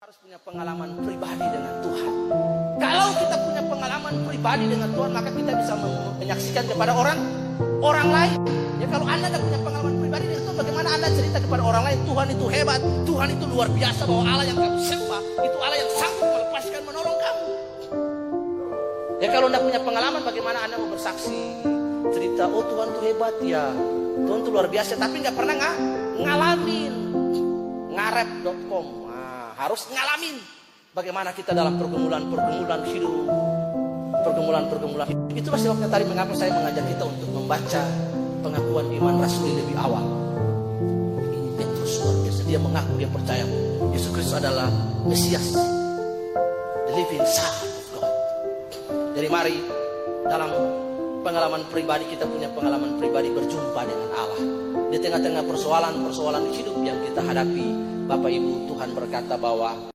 harus punya pengalaman pribadi dengan Tuhan. Kalau kita punya pengalaman pribadi dengan Tuhan, maka kita bisa menyaksikan kepada orang orang lain. Ya kalau Anda tidak punya pengalaman pribadi dengan Tuhan, bagaimana Anda cerita kepada orang lain Tuhan itu hebat, Tuhan itu luar biasa bahwa Allah yang kamu sembah itu Allah yang sanggup melepaskan menolong kamu. Ya kalau Anda punya pengalaman, bagaimana Anda mau bersaksi cerita, oh Tuhan itu hebat ya, Tuhan itu luar biasa, tapi nggak pernah nggak ngalamin ngarep.com harus ngalamin bagaimana kita dalam pergumulan-pergumulan hidup. Pergumulan-pergumulan hidup. Itu sebabnya tadi mengapa saya mengajak kita untuk membaca pengakuan iman rasuli lebih awal. Ini Petrus luar biasa. Dia mengaku dia percaya Yesus Kristus adalah Mesias. The living son of God. Jadi mari dalam pengalaman pribadi kita punya pengalaman pribadi berjumpa dengan Allah. Di tengah-tengah persoalan-persoalan hidup yang kita hadapi Bapak Ibu Tuhan berkata bahwa